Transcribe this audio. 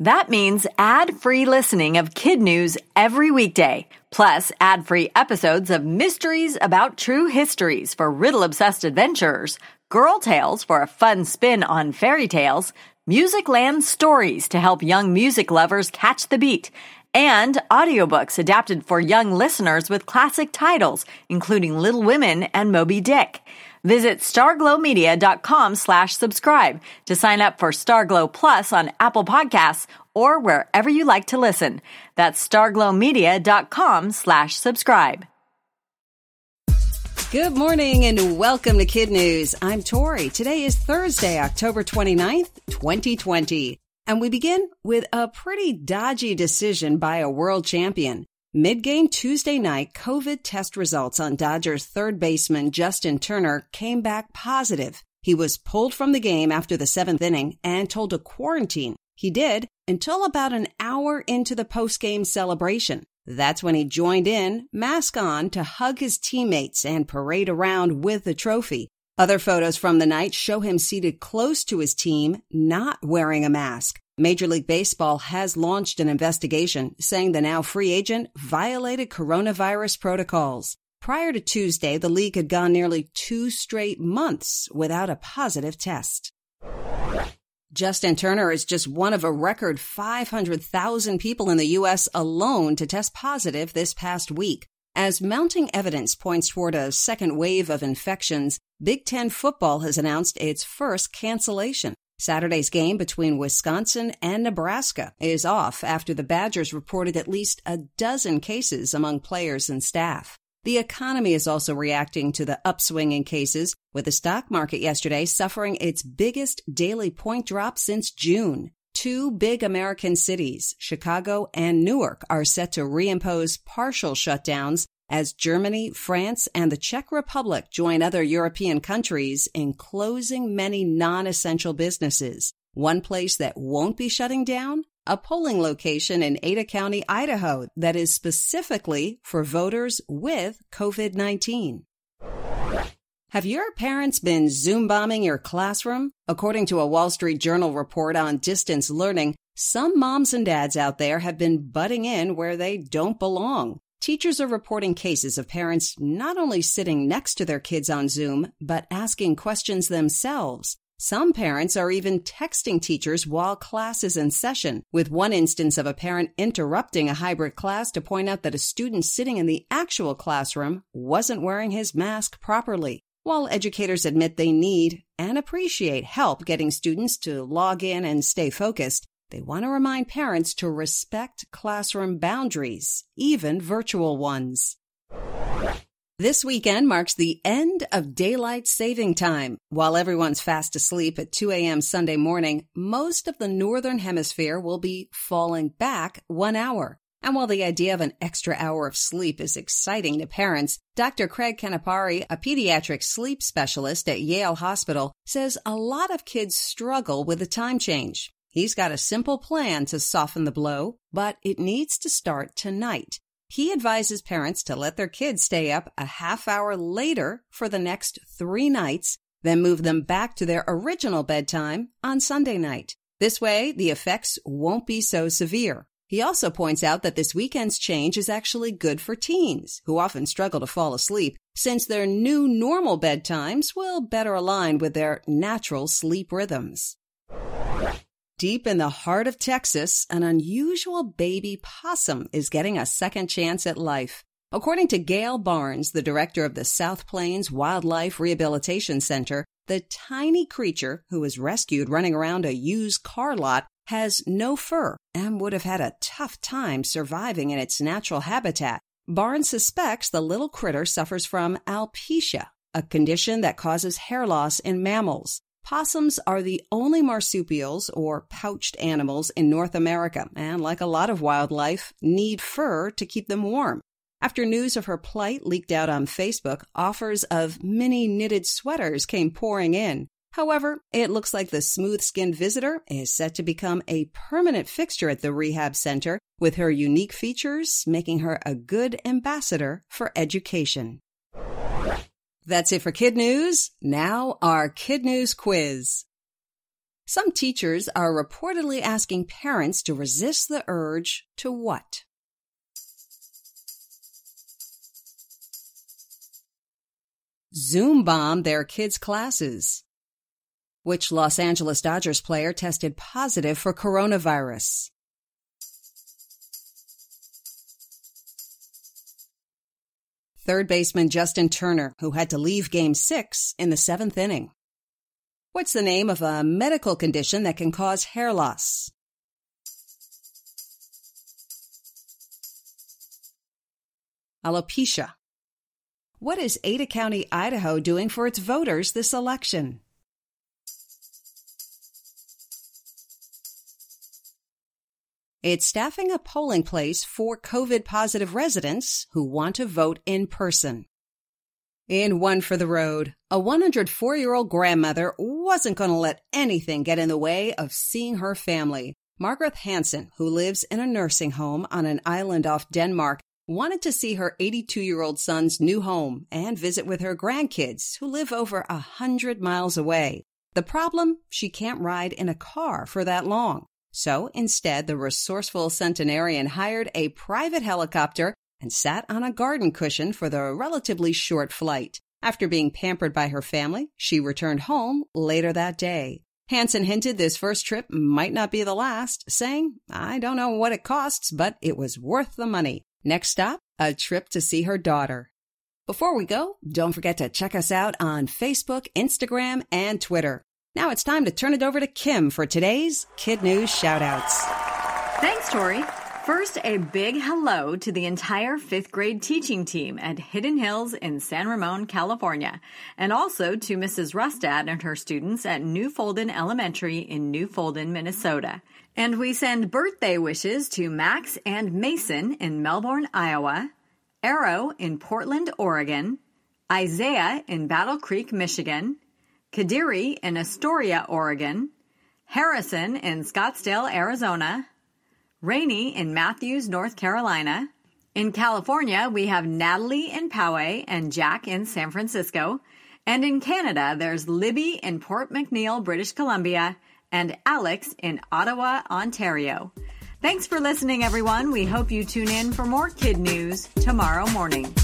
That means ad-free listening of kid news every weekday, plus ad-free episodes of mysteries about true histories for riddle-obsessed adventurers, girl tales for a fun spin on fairy tales, Musicland stories to help young music lovers catch the beat, and audiobooks adapted for young listeners with classic titles, including Little Women and Moby Dick. Visit starglowmedia.com slash subscribe to sign up for Starglow Plus on Apple Podcasts or wherever you like to listen. That's starglowmedia.com slash subscribe. Good morning and welcome to Kid News. I'm Tori. Today is Thursday, October 29th, 2020. And we begin with a pretty dodgy decision by a world champion. Mid-game Tuesday night, COVID test results on Dodgers third baseman Justin Turner came back positive. He was pulled from the game after the seventh inning and told to quarantine. He did until about an hour into the post-game celebration. That's when he joined in, mask on, to hug his teammates and parade around with the trophy. Other photos from the night show him seated close to his team, not wearing a mask. Major League Baseball has launched an investigation saying the now free agent violated coronavirus protocols. Prior to Tuesday, the league had gone nearly two straight months without a positive test. Justin Turner is just one of a record 500,000 people in the U.S. alone to test positive this past week. As mounting evidence points toward a second wave of infections, Big Ten football has announced its first cancellation. Saturday's game between Wisconsin and Nebraska is off after the Badgers reported at least a dozen cases among players and staff. The economy is also reacting to the upswing in cases, with the stock market yesterday suffering its biggest daily point drop since June. Two big American cities, Chicago and Newark, are set to reimpose partial shutdowns as Germany, France, and the Czech Republic join other European countries in closing many non-essential businesses. One place that won't be shutting down? a polling location in Ada County, Idaho that is specifically for voters with COVID 19. Have your parents been Zoom bombing your classroom? According to a Wall Street Journal report on distance learning, some moms and dads out there have been butting in where they don't belong. Teachers are reporting cases of parents not only sitting next to their kids on Zoom, but asking questions themselves. Some parents are even texting teachers while class is in session, with one instance of a parent interrupting a hybrid class to point out that a student sitting in the actual classroom wasn't wearing his mask properly. While educators admit they need and appreciate help getting students to log in and stay focused, they want to remind parents to respect classroom boundaries, even virtual ones. This weekend marks the end of daylight saving time. While everyone's fast asleep at 2 a.m. Sunday morning, most of the northern hemisphere will be falling back one hour. And while the idea of an extra hour of sleep is exciting to parents, Dr. Craig Canapari, a pediatric sleep specialist at Yale Hospital, says a lot of kids struggle with the time change. He's got a simple plan to soften the blow, but it needs to start tonight. He advises parents to let their kids stay up a half hour later for the next three nights, then move them back to their original bedtime on Sunday night. This way, the effects won't be so severe. He also points out that this weekend's change is actually good for teens, who often struggle to fall asleep, since their new normal bedtimes will better align with their natural sleep rhythms. Deep in the heart of Texas, an unusual baby possum is getting a second chance at life. According to Gail Barnes, the director of the South Plains Wildlife Rehabilitation Center, the tiny creature who was rescued running around a used car lot has no fur and would have had a tough time surviving in its natural habitat. Barnes suspects the little critter suffers from alopecia, a condition that causes hair loss in mammals. Possums are the only marsupials or pouched animals in North America, and like a lot of wildlife, need fur to keep them warm. After news of her plight leaked out on Facebook, offers of mini knitted sweaters came pouring in. However, it looks like the smooth skinned visitor is set to become a permanent fixture at the rehab center, with her unique features making her a good ambassador for education. That's it for Kid News. Now, our Kid News quiz. Some teachers are reportedly asking parents to resist the urge to what? Zoom bomb their kids' classes. Which Los Angeles Dodgers player tested positive for coronavirus? Third baseman Justin Turner, who had to leave game six in the seventh inning. What's the name of a medical condition that can cause hair loss? Alopecia. What is Ada County, Idaho doing for its voters this election? It's staffing a polling place for COVID positive residents who want to vote in person. In One for the Road, a 104 year old grandmother wasn't going to let anything get in the way of seeing her family. Margaret Hansen, who lives in a nursing home on an island off Denmark, wanted to see her 82 year old son's new home and visit with her grandkids who live over a hundred miles away. The problem? She can't ride in a car for that long. So instead, the resourceful centenarian hired a private helicopter and sat on a garden cushion for the relatively short flight. After being pampered by her family, she returned home later that day. Hansen hinted this first trip might not be the last, saying, I don't know what it costs, but it was worth the money. Next stop, a trip to see her daughter. Before we go, don't forget to check us out on Facebook, Instagram, and Twitter. Now it's time to turn it over to Kim for today's Kid News Shoutouts. Thanks, Tori. First, a big hello to the entire fifth grade teaching team at Hidden Hills in San Ramon, California, and also to Mrs. Rustad and her students at Newfolden Elementary in Newfolden, Minnesota. And we send birthday wishes to Max and Mason in Melbourne, Iowa, Arrow in Portland, Oregon, Isaiah in Battle Creek, Michigan, Kadiri in Astoria, Oregon, Harrison in Scottsdale, Arizona, Rainy in Matthews, North Carolina. In California, we have Natalie in Poway and Jack in San Francisco. And in Canada, there's Libby in Port McNeill, British Columbia, and Alex in Ottawa, Ontario. Thanks for listening, everyone. We hope you tune in for more kid news tomorrow morning.